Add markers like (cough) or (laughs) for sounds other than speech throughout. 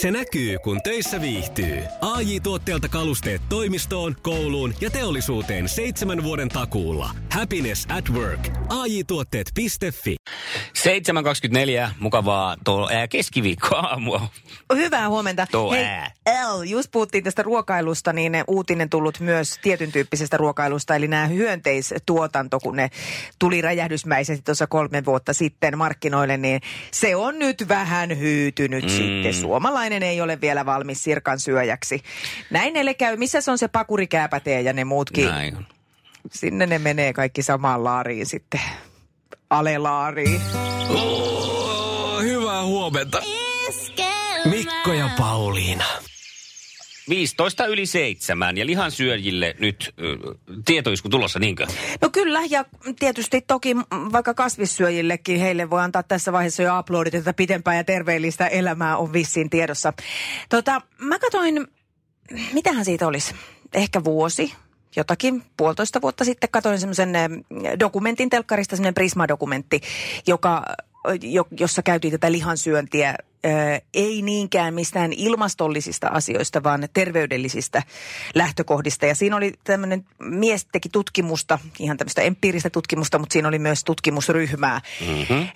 Se näkyy, kun töissä viihtyy. ai tuotteelta kalusteet toimistoon, kouluun ja teollisuuteen seitsemän vuoden takuulla. Happiness at work. ai tuotteetfi 7.24, mukavaa tuo, ää, keskiviikkoaamua. Hyvää huomenta. Tuo Hei, ää. L, just puhuttiin tästä ruokailusta, niin uutinen tullut myös tietyn tyyppisestä ruokailusta, eli nämä hyönteistuotanto, kun ne tuli räjähdysmäisesti tuossa kolme vuotta sitten markkinoille, niin se on nyt vähän hyytynyt mm. sitten. Suomalainen ei ole vielä valmis sirkan syöjäksi. Näin neille käy. Missä se on se pakurikääpätee ja ne muutkin? Näin on. Sinne ne menee kaikki samaan laariin sitten. Alelaariin. Oh, hyvää huomenta. Mikko ja Pauliina. 15 yli seitsemän ja lihansyöjille nyt tietoisku tulossa, niinkö? No kyllä, ja tietysti toki vaikka kasvissyöjillekin heille voi antaa tässä vaiheessa jo uploadit, että pitempää ja terveellistä elämää on vissiin tiedossa. Tota, mä katsoin, mitähän siitä olisi, ehkä vuosi, jotakin puolitoista vuotta sitten katsoin semmoisen dokumentin telkkarista, semmoinen Prisma-dokumentti, joka, jo, jossa käytiin tätä lihansyöntiä ei niinkään mistään ilmastollisista asioista, vaan terveydellisistä lähtökohdista. Ja siinä oli tämmöinen, mies teki tutkimusta, ihan tämmöistä empiiristä tutkimusta, mutta siinä oli myös tutkimusryhmää. Mm-hmm.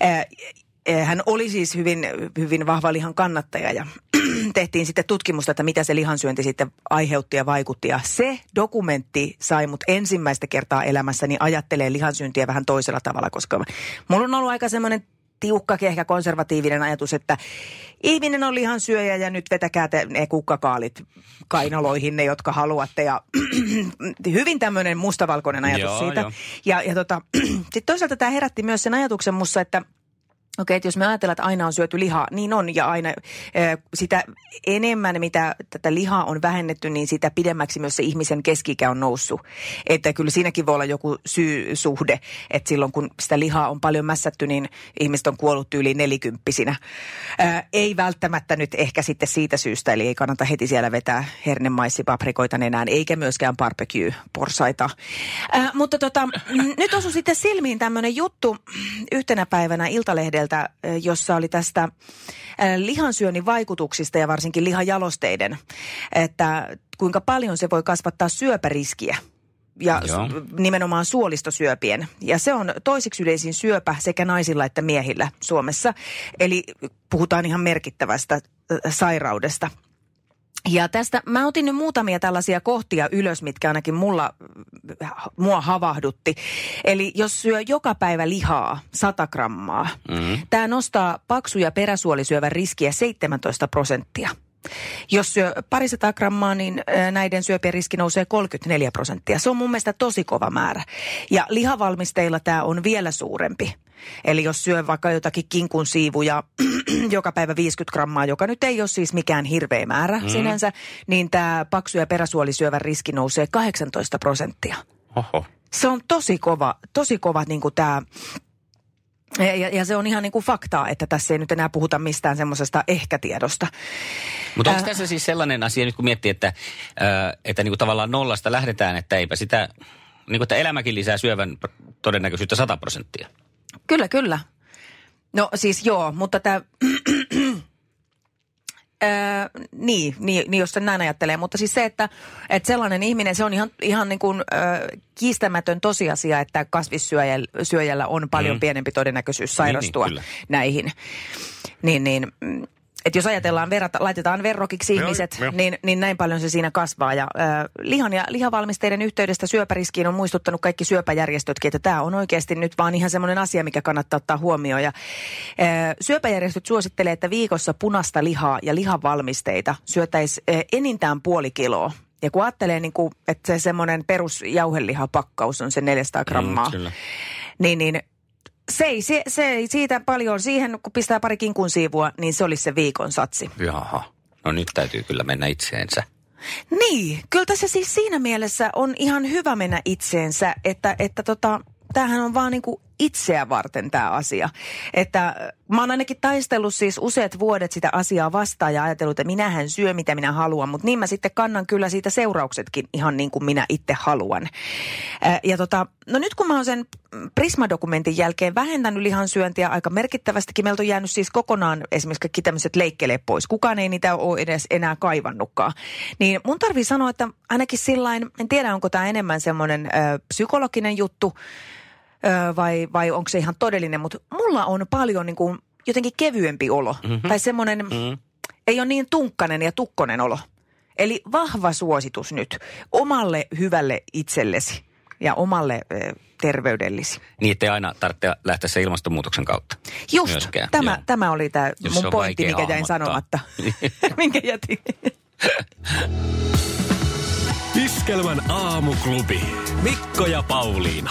Hän oli siis hyvin, hyvin vahva lihan kannattaja ja (clears throat) tehtiin sitten tutkimusta, että mitä se lihansyönti sitten aiheutti ja vaikutti. Ja se dokumentti sai mut ensimmäistä kertaa elämässäni ajattelee lihansyöntiä vähän toisella tavalla, koska mulla on ollut aika semmoinen tiukkakin ehkä konservatiivinen ajatus, että ihminen on lihansyöjä ja nyt vetäkää te ne kukkakaalit kainaloihin ne, jotka haluatte. Ja (clears throat) hyvin tämmöinen mustavalkoinen ajatus Joo, siitä. joo. Ja, ja tota, (clears throat) sitten toisaalta tämä herätti myös sen ajatuksen mussa, että Okei, että jos me ajatellaan, että aina on syöty lihaa, niin on. Ja aina sitä enemmän, mitä tätä lihaa on vähennetty, niin sitä pidemmäksi myös se ihmisen keskikä on noussut. Että kyllä siinäkin voi olla joku syy-suhde, että silloin kun sitä lihaa on paljon mässätty, niin ihmiset on kuollut yli nelikymppisinä. Ei välttämättä nyt ehkä sitten siitä syystä, eli ei kannata heti siellä vetää hernemaisipaprikoita nenään, eikä myöskään barbecue-porsaita. Mutta tota, nyt osui sitten silmiin tämmöinen juttu yhtenä päivänä Iltalehdeltä, eh, jossa oli tästä lihansyönnin vaikutuksista ja varsinkin lihajalosteiden, että kuinka paljon se voi kasvattaa syöpäriskiä ja Joo. nimenomaan suolistosyöpien. Ja se on toisiksi yleisin syöpä sekä naisilla että miehillä Suomessa. Eli puhutaan ihan merkittävästä sairaudesta. Ja tästä mä otin nyt muutamia tällaisia kohtia ylös, mitkä ainakin mulla, mua havahdutti. Eli jos syö joka päivä lihaa 100 grammaa, mm-hmm. tämä nostaa paksu- ja peräsuolisyövän riskiä 17 prosenttia. Jos syö parisataa grammaa, niin näiden syöpien riski nousee 34 prosenttia. Se on mun mielestä tosi kova määrä. Ja lihavalmisteilla tämä on vielä suurempi. Eli jos syö vaikka jotakin kinkun siivuja (clears throat) joka päivä 50 grammaa, joka nyt ei ole siis mikään hirveä määrä mm. sinänsä, niin tämä paksu- ja peräsuolisyövän riski nousee 18 prosenttia. Oho. Se on tosi kova, tosi kova niin kuin tämä ja, ja se on ihan niin kuin faktaa, että tässä ei nyt enää puhuta mistään semmoisesta ehkä-tiedosta. Mutta onko tässä siis sellainen asia nyt kun miettii, että, että niin kuin tavallaan nollasta lähdetään, että eipä sitä, niin kuin että elämäkin lisää syövän todennäköisyyttä 100 prosenttia. Kyllä, kyllä. No siis joo, mutta tämä... Öö, niin, niin, niin, jos sen näin ajattelee. Mutta siis se, että, että sellainen ihminen, se on ihan, ihan niin kuin, ö, kiistämätön tosiasia, että kasvissyöjällä syöjällä on paljon Mm. mm. pienempi todennäköisyys sairastua kyllä. näihin. Niin, niin, mm, että jos ajatellaan, verrata, laitetaan verrokiksi Joo, ihmiset, joo. niin, niin näin paljon se siinä kasvaa. Ja äh, lihan ja lihavalmisteiden yhteydestä syöpäriskiin on muistuttanut kaikki syöpäjärjestötkin, että tämä on oikeasti nyt vaan ihan semmoinen asia, mikä kannattaa ottaa huomioon. Ja, äh, syöpäjärjestöt suosittelee, että viikossa punasta lihaa ja lihavalmisteita syötäisiin äh, enintään puoli kiloa. Ja kun ajattelee, niin kuin, että se semmoinen perusjauhelihapakkaus on se 400 grammaa, kyllä. niin, niin se ei, se, se ei siitä paljon, siihen kun pistää pari kinkun siivua, niin se olisi se viikon satsi. Jaha. No nyt täytyy kyllä mennä itseensä. Niin, kyllä tässä siis siinä mielessä on ihan hyvä mennä itseensä, että, että tota, tämähän on vaan niinku itseä varten tämä asia. Että äh, mä oon ainakin taistellut siis useat vuodet sitä asiaa vastaan ja ajatellut, että minähän syö mitä minä haluan, mutta niin mä sitten kannan kyllä siitä seurauksetkin ihan niin kuin minä itse haluan. Äh, ja tota, no nyt kun mä oon sen Prisma-dokumentin jälkeen vähentänyt lihansyöntiä aika merkittävästikin, meiltä on jäänyt siis kokonaan esimerkiksi kaikki tämmöiset leikkeleet pois. Kukaan ei niitä ole edes enää kaivannutkaan. Niin mun tarvii sanoa, että ainakin sillain, en tiedä onko tämä enemmän semmoinen ö, psykologinen juttu vai, vai onko se ihan todellinen, mutta mulla on paljon niin kuin, jotenkin kevyempi olo. Mm-hmm. Tai semmoinen, mm-hmm. ei ole niin tunkkanen ja tukkonen olo. Eli vahva suositus nyt omalle hyvälle itsellesi ja omalle terveydellisi. Niin, ettei aina tarvitse lähteä se ilmastonmuutoksen kautta. Just, Myöskään, tämä, joo. tämä oli tämä Jos mun pointti, mikä jäi hahmottaa. sanomatta. (laughs) Minkä jätin? Iskelmän aamuklubi. Mikko ja Pauliina.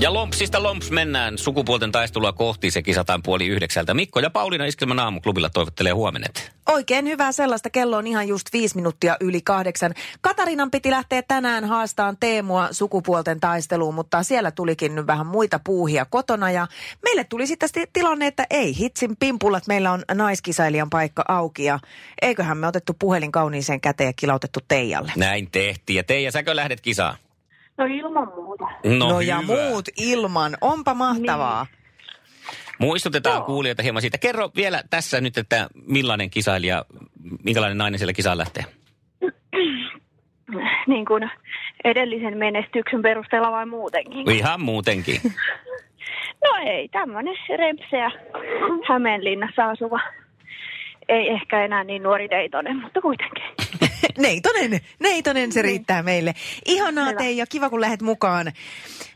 Ja lompsista lomps mennään sukupuolten taistelua kohti. Se kisataan puoli yhdeksältä. Mikko ja Pauliina Iskelmän aamuklubilla toivottelee huomenet. Oikein hyvää sellaista. Kello on ihan just viisi minuuttia yli kahdeksan. Katarinan piti lähteä tänään haastaan Teemua sukupuolten taisteluun, mutta siellä tulikin nyt vähän muita puuhia kotona. Ja meille tuli sitten tilanne, että ei hitsin pimpullat, meillä on naiskisailijan paikka auki. Ja eiköhän me otettu puhelin kauniiseen käteen ja kilautettu Teijalle. Näin tehtiin. Ja Teija, säkö lähdet kisaan? No ilman muuta. No, no ja hyvä. muut ilman. Onpa mahtavaa. Muistutetaan Joo. kuulijoita hieman siitä. Kerro vielä tässä nyt, että millainen kisailija, minkälainen nainen siellä kisaan lähtee? Niin kuin edellisen menestyksen perusteella vai muutenkin? Ihan muutenkin. (laughs) No ei, tämmöinen rempseä Hämeenlinnassa asuva. Ei ehkä enää niin nuori Deitonen, mutta kuitenkin. Neitonen, Neitonen se riittää meille. Ihanaa Hyvä. Teija, kiva kun lähdet mukaan.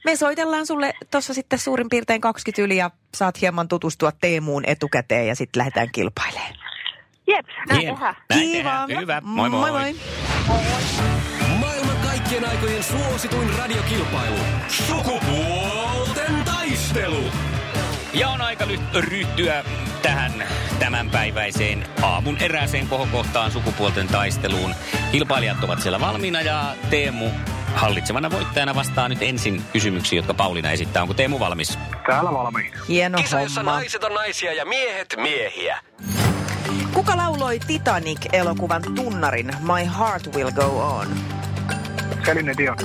Me soitellaan sulle tuossa sitten suurin piirtein 20 yli ja saat hieman tutustua Teemuun etukäteen ja sitten lähdetään kilpailemaan. Jep, näin Hieno. tehdään. Näin Kiva. tehdään. Hyvä. Moi moi. moi, moi. Maailman kaikkien aikojen suosituin radiokilpailu. Taistelu. Ja on aika ly- ryhtyä tähän tämänpäiväiseen aamun erääseen kohokohtaan sukupuolten taisteluun. Kilpailijat ovat siellä valmiina ja Teemu hallitsevana voittajana vastaa nyt ensin kysymyksiin, jotka Pauliina esittää. Onko Teemu valmis? Täällä valmiina. Hieno Kisa, jossa homma. naiset on naisia ja miehet miehiä. Kuka lauloi Titanic-elokuvan tunnarin My Heart Will Go On? Celine Dion.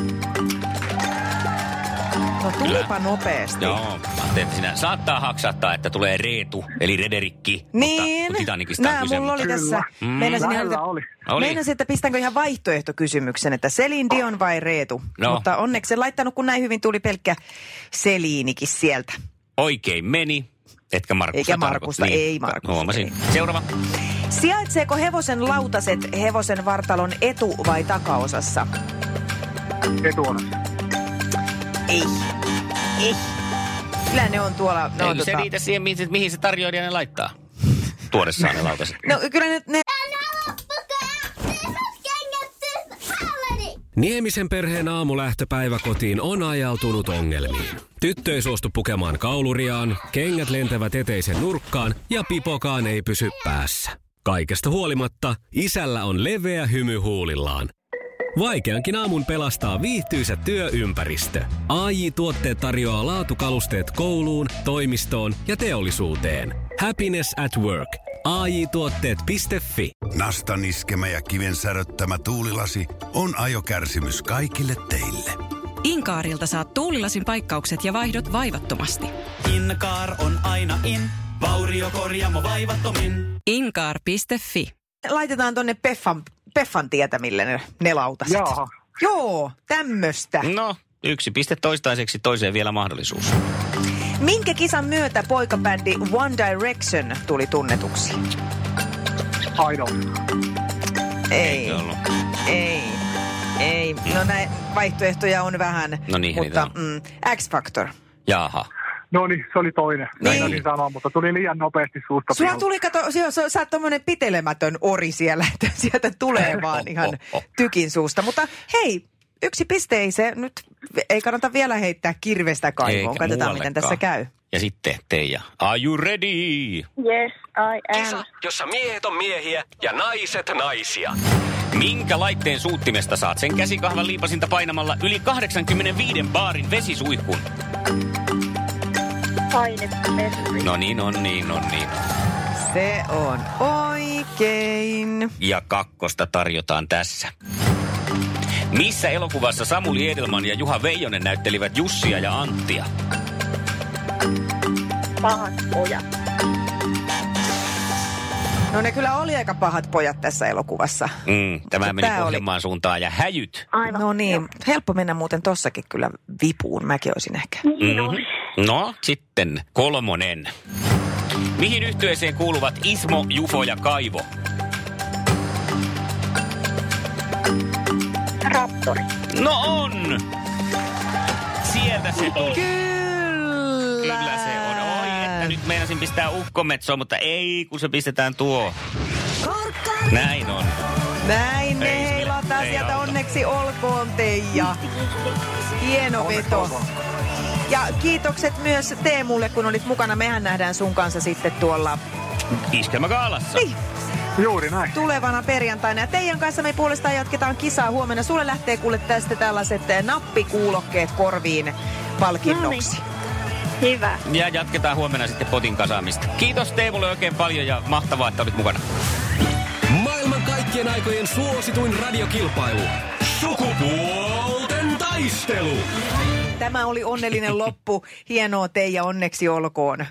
No tulipa nopeasti. Joo, mä ajattelin, että sinä saattaa haksattaa, että tulee Reetu, eli Rederikki. Niin, nää kyse, mulla oli tässä. Mm. Meinasin, ihan, että, oli. Oli. meinasin, että pistänkö ihan vaihtoehtokysymyksen, että Selin Dion vai Reetu. No. Mutta onneksi en laittanut, kun näin hyvin tuli pelkkä Seliinikin sieltä. Oikein meni. Etkä Markusta Eikä Markusta, tarkoit- ei Markusta, Huomasin. ei. Seuraava. Sijaitseeko hevosen lautaset hevosen vartalon etu- vai takaosassa? Etuonassa. Ei. Ei. Kyllä ne on tuolla... Ne on Eikö se tota- riitä siihen, mihin, mihin se tarjoilija ne laittaa? Tuodessaan ne lautaset. No kyllä ne, ne Niemisen perheen aamulähtöpäivä kotiin on ajautunut ongelmiin. Tyttö ei suostu pukemaan kauluriaan, kengät lentävät eteisen nurkkaan ja pipokaan ei pysy päässä. Kaikesta huolimatta, isällä on leveä hymy huulillaan. Vaikeankin aamun pelastaa viihtyisä työympäristö. AI Tuotteet tarjoaa laatukalusteet kouluun, toimistoon ja teollisuuteen. Happiness at work. AJ-tuotteet.fi Nastan iskemä ja kiven säröttämä tuulilasi on ajokärsimys kaikille teille. Inkaarilta saat tuulilasin paikkaukset ja vaihdot vaivattomasti. Inkaar on aina in, vauriokorjaamo vaivattomin. Inkaar.fi. laitetaan tonne Peffan, Peffan tietämille ne, ne lautaset. Jaaha. Joo, tämmöstä. No, yksi piste toistaiseksi, toiseen vielä mahdollisuus. Minkä kisan myötä poikabändi One Direction tuli tunnetuksi? Idol. Ei, ollut? ei, ei. No näin vaihtoehtoja on vähän, No niin, niitä mutta mm, X-Factor. Jaha. No niin, se oli toinen. Niin. Niin. sanoa, mutta tuli liian nopeasti suusta. Sulla pihalle. tuli, kato, sä, sä, sä oot tommonen pitelemätön ori siellä, (laughs) että sieltä tulee vaan ihan tykin suusta. Mutta hei, yksi piste ei se nyt, ei kannata vielä heittää kirvestä kaivoon. Eikä Katsotaan, miten tässä käy. Ja sitten Teija. Are you ready? Yes, I am. Kisa, jossa miehet on miehiä ja naiset naisia. Minkä laitteen suuttimesta saat sen käsikahvan liipasinta painamalla yli 85 baarin vesisuihkun? Paine. No niin on, niin on, niin on. Se on oikein. Ja kakkosta tarjotaan tässä. Missä elokuvassa Samuli Edelman ja Juha Veijonen näyttelivät Jussia ja Anttia? Pahat pojat. No ne kyllä oli aika pahat pojat tässä elokuvassa. Mm, tämä Mutta meni oli- Pohjanmaan suuntaan ja häjyt. Aivan. No niin, helppo mennä muuten tossakin kyllä vipuun. Mäkin olisin ehkä. Niin Mhm. No, sitten kolmonen. Mihin yhtyeeseen kuuluvat Ismo, Jufo ja Kaivo? Raptori. No on! Sieltä se tuli. Kyllä. Kyllä se on. Oi, että nyt meinasin pistää ukkometsoa, mutta ei, kun se pistetään tuo. Näin on. Näin Ei ne se- heilataan ei sieltä. auta. Onneksi olkoon Teija. Hieno veto. Ja kiitokset myös Teemulle, kun olit mukana. Mehän nähdään sun kanssa sitten tuolla Iskelmäkaalassa. Niin. Juuri näin. tulevana perjantaina. Ja Teijan kanssa me puolestaan jatketaan kisaa huomenna. Sulle lähtee kuule tästä tällaiset eh, nappikuulokkeet korviin palkinnoksi. Hyvä. Ja jatketaan huomenna sitten potin kasaamista. Kiitos Teemulle oikein paljon ja mahtavaa, että olit mukana. Maailman kaikkien aikojen suosituin radiokilpailu. Sukupuolten taistelu. Tämä oli onnellinen loppu. Hienoa Teija, onneksi olkoon.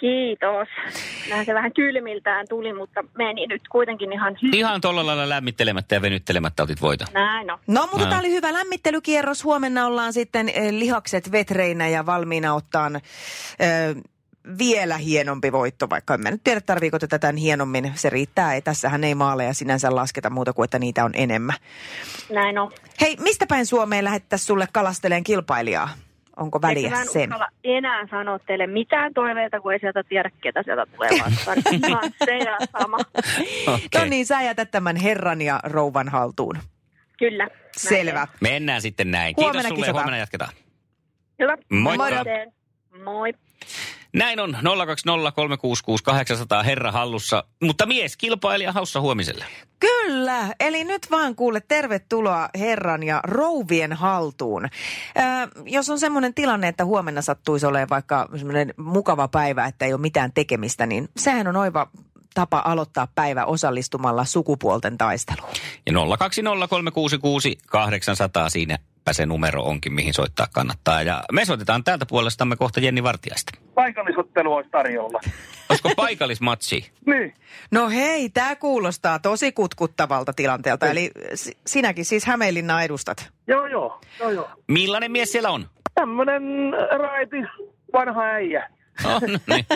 Kiitos. Näin se vähän kylmiltään tuli, mutta meni nyt kuitenkin ihan hyvin. Ihan tuolla lailla lämmittelemättä ja venyttelemättä otit voita. Näin on. No, mutta No. tämä oli hyvä lämmittelykierros. Huomenna ollaan sitten eh, lihakset vetreinä ja valmiina ottaan eh, vielä hienompi voitto, vaikka en mä nyt tiedä, tarviiko tätä tämän hienommin. Se riittää, ei tässähän ei maaleja sinänsä lasketa muuta kuin, että niitä on enemmän. Näin on. Hei, mistä päin Suomeen lähettäisiin sulle kalasteleen kilpailijaa? Onko väliä Eikö mä en sen? uskalla enää sanoa teille mitään toiveita, kun ei sieltä tiedä, ketä sieltä tulee (laughs) vastaan. Ihan se ja sama. (laughs) Okei. No niin, sä jätät tämän herran ja rouvan haltuun. Kyllä. näin Selvä. Mennään sitten näin. Kiitos Huomenna sulle ja kisataan. huomenna jatketaan. Hyvä. Moikka. Moi. teen. Moi. Näin on 020366800 herra hallussa, mutta mies kilpailija haussa huomiselle. Kyllä, eli nyt vaan kuule tervetuloa herran ja rouvien haltuun. Ö, jos on semmoinen tilanne, että huomenna sattuisi olemaan vaikka semmoinen mukava päivä, että ei ole mitään tekemistä, niin sehän on oiva tapa aloittaa päivä osallistumalla sukupuolten taisteluun. Ja 020366800 siinäpä se numero onkin, mihin soittaa kannattaa. Ja me soitetaan täältä puolestamme kohta Jenni Vartiaista. Paikallisottelu olisi tarjolla. Olisiko paikallismatsi? Niin. No hei, tämä kuulostaa tosi kutkuttavalta tilanteelta. Eli si- sinäkin siis Hämeenlinnaa edustat. Joo, joo. joo, joo. Millainen mies siellä on? Tämmönen raiti vanha äijä. (laughs) Oh, no niin.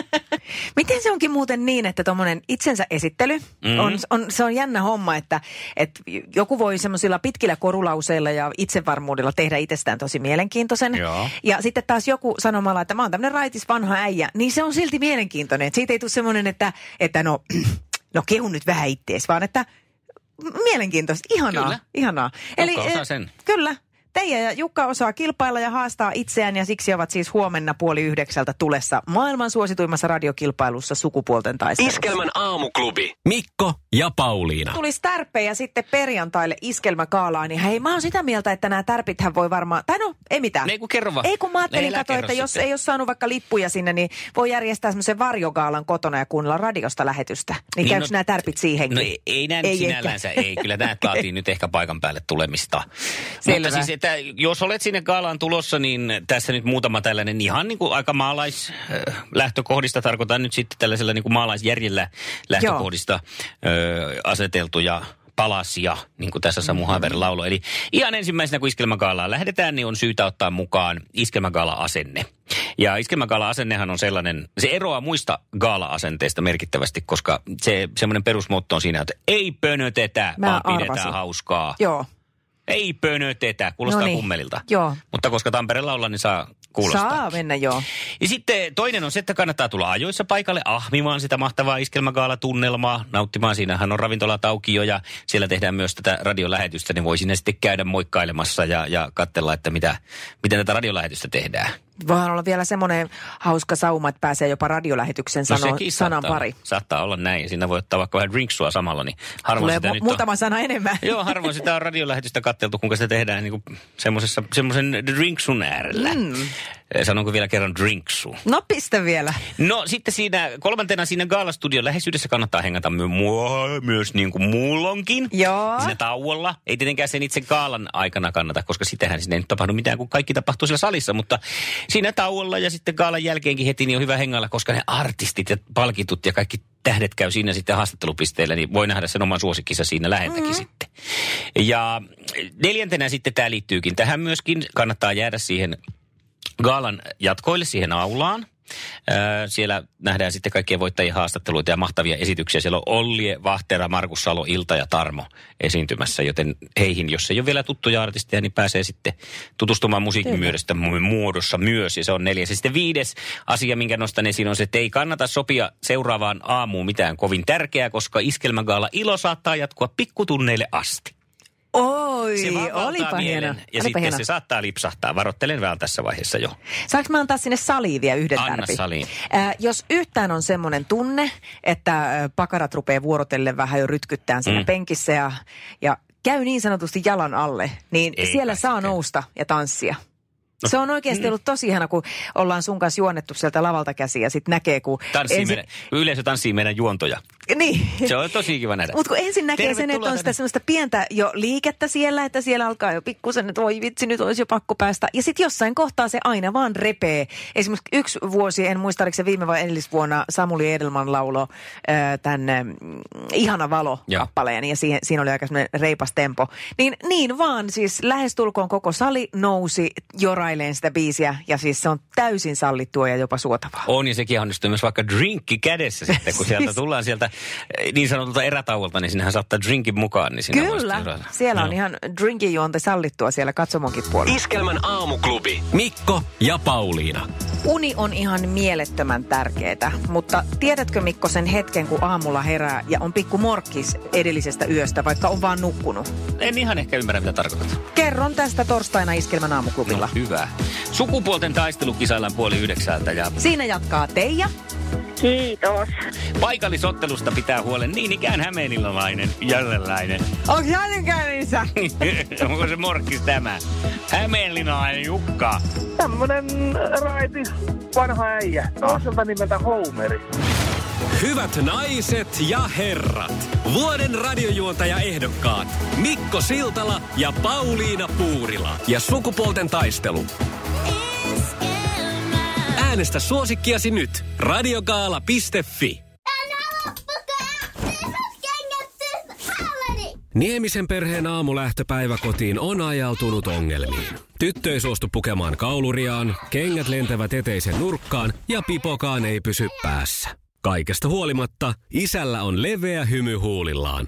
Miten se onkin muuten niin, että tuommoinen itsensä esittely, mm. on, on, se on jännä homma, että, että joku voi semmoisilla pitkillä korulauseilla ja itsevarmuudella tehdä itsestään tosi mielenkiintoisen. Joo. Ja sitten taas joku sanomalla, että mä oon tämmöinen raitis vanha äijä, niin se on silti mielenkiintoinen. Että siitä ei tule semmoinen, että, että no, (clears throat) no kehu nyt vähän ittees, vaan että mielenkiintoista, ihanaa, Kyllä. ihanaa. Osaa eh, sen. Kyllä. Teija ja Jukka osaa kilpailla ja haastaa itseään ja siksi ovat siis huomenna puoli yhdeksältä tulessa maailman suosituimmassa radiokilpailussa sukupuolten taistelussa. Iskelmän aamuklubi. Mikko ja Pauliina. Tulisi tärppejä sitten perjantaille iskelmäkaalaan, niin hei mä oon sitä mieltä, että nämä tärpithän voi varmaan, tai no ei mitään. Ei kun kerro vaan. Ei kun mä ajattelin Ei, älä katsoa, että jos sitten. ei ole saanut vaikka lippuja sinne, niin voi järjestää semmoisen varjogaalan kotona ja kuunnella radiosta lähetystä. Niin, Niin käykö no- nämä tärpit siihenkin? No ei, ei näin Ei sinällänsä, ei. Kyllä nämä vaatii (laughs) nyt ehkä paikan päälle tulemista. Selvä. Mutta siis, että jos olet sinne gaalaan tulossa, niin tässä nyt muutama tällainen ihan niin kuin aika maalaislähtökohdista, tarkoitan nyt sitten tällaisella niin kuin maalaisjärjellä lähtökohdista ö, aseteltuja palasia, niin kuin tässä Samu Haver lauloi. Eli ihan ensimmäisenä, kun iskelmägaalaan lähdetään, niin on syytä ottaa mukaan iskelmägaala-asenne. Ja iskelmägaala-asennehan on sellainen, se eroaa muista gaala-asenteista merkittävästi, koska se semmoinen perusmotto on siinä, että ei pönötetä, Mä vaan pidetään arvasin. hauskaa. Joo. Ei pönötetä, kuulostaa Noniin. kummelilta. Joo. Mutta koska Tampereella ollaan, niin saa kuulostaa. Saa mennä, joo. Ja sitten toinen on se, että kannattaa tulla ajoissa paikalle ahmimaan sitä mahtavaa iskelmägaala-tunnelmaa. Nauttimaan, siinähän on ravintolat auki jo ja siellä tehdään myös tätä radiolähetystä, niin voi sinne sitten käydä moikkailemassa ja, ja katsella, että mitä, miten tätä radiolähetystä tehdään. Voihan olla vielä semmoinen hauska sauma, että pääsee jopa radiolähetyksen No sano, sekin sanan saattaa, pari. saattaa olla näin. Siinä voi ottaa vaikka vähän drinksua samalla, niin harvoin Tulee sitä mu- nyt muutama on. sana enemmän. Joo, harvoin sitä on radiolähetystä katteltu, kuinka sitä tehdään niin semmoisen drinksun äärellä. Mm. Sanonko vielä kerran drinksu? No pistä vielä. No sitten siinä kolmantena siinä Gaala-studion läheisyydessä kannattaa hengata my- mua, myös niin kuin muulonkin. Joo. Siinä tauolla. Ei tietenkään sen itse Gaalan aikana kannata, koska sitähän sinne ei nyt tapahdu mitään, kun kaikki tapahtuu siellä salissa. Mutta siinä tauolla ja sitten Gaalan jälkeenkin heti niin on hyvä hengalla, koska ne artistit ja palkitut ja kaikki tähdet käy siinä sitten haastattelupisteellä, niin voi nähdä sen oman suosikkissa siinä läheltäkin mm. sitten. Ja neljäntenä sitten tämä liittyykin tähän myöskin. Kannattaa jäädä siihen Gaalan jatkoille siihen aulaan. Siellä nähdään sitten kaikkien voittajien haastatteluita ja mahtavia esityksiä. Siellä on Ollie, Vahtera, Markus Salo, Ilta ja Tarmo esiintymässä, joten heihin, jos ei ole vielä tuttuja artisteja, niin pääsee sitten tutustumaan musiikin myödestä muodossa myös. Ja se on neljäs. Ja sitten viides asia, minkä nostan esiin, on se, että ei kannata sopia seuraavaan aamuun mitään kovin tärkeää, koska iskelmägaala ilo saattaa jatkua pikkutunneille asti. Oi, Se olipa hieno. ja olipa sitten hieno. se saattaa lipsahtaa. Varoittelen vähän tässä vaiheessa jo. Saanko mä antaa sinne saliin vielä yhden Anna tärpin? saliin. Äh, jos yhtään on semmoinen tunne, että äh, pakarat rupeaa vuorotellen vähän jo rytkyttään siinä Mm. mm. penkissä ja, ja käy niin sanotusti jalan alle, niin Ei siellä saa sitten. nousta ja tanssia. No, se on oikeasti ollut tosi ihana, kun ollaan sun kanssa juonnettu sieltä lavalta käsiä ja sitten näkee, kun... Tanssii meidän, yleisö tanssii meidän juontoja. Niin. Se on tosi kiva nähdä. Mutta kun ensin näkee sen, että Tervetuloa on sitä semmoista pientä jo liikettä siellä, että siellä alkaa jo pikkusen, että voi vitsi, nyt olisi jo pakko päästä. Ja sitten jossain kohtaa se aina vaan repee. Esimerkiksi yksi vuosi, en muista, oliko se viime vai edellisvuonna, Samuli Edelman laulo tämän äh, Ihana valo-kappaleen. Ja siihen, siinä oli aika semmoinen reipas tempo. Niin, niin vaan, siis lähestulkoon koko sali nousi joraileen sitä biisiä. Ja siis se on täysin sallittua ja jopa suotavaa. On ja sekin onnistuu myös vaikka drinkki kädessä sitten, kun sieltä (laughs) Siis- tullaan sieltä niin sanotulta erätauolta, niin sinnehän saattaa drinkin mukaan. Niin Kyllä, siellä on Joo. ihan drinkin juonte sallittua siellä katsomonkin puolella. Iskelmän aamuklubi. Mikko ja Pauliina. Uni on ihan mielettömän tärkeää, mutta tiedätkö Mikko sen hetken, kun aamulla herää ja on pikku morkkis edellisestä yöstä, vaikka on vaan nukkunut? En ihan ehkä ymmärrä, mitä tarkoitat. Kerron tästä torstaina Iskelmän aamuklubilla. No, hyvä. Sukupuolten taistelu kisaillaan puoli yhdeksältä ja Siinä jatkaa Teija. Kiitos. paikallisottelusta pitää huolen niin ikään hämeenillalainen jälleläinen. Onko Jännikänissä? (laughs) Onko se morkkis tämä? Hämeenlinnalainen Jukka. Tämmönen raiti vanha äijä. Toiselta nimeltä Homeri. Hyvät naiset ja herrat, vuoden radiojuontaja ehdokkaat Mikko Siltala ja Pauliina Puurila. Ja sukupuolten taistelu. Äänestä suosikkiasi nyt radiogaala.fi. Niemisen perheen aamulähtöpäivä kotiin on ajautunut ongelmiin. Tyttö ei suostu pukemaan kauluriaan, kengät lentävät eteisen nurkkaan ja pipokaan ei pysy päässä. Kaikesta huolimatta, isällä on leveä hymy huulillaan.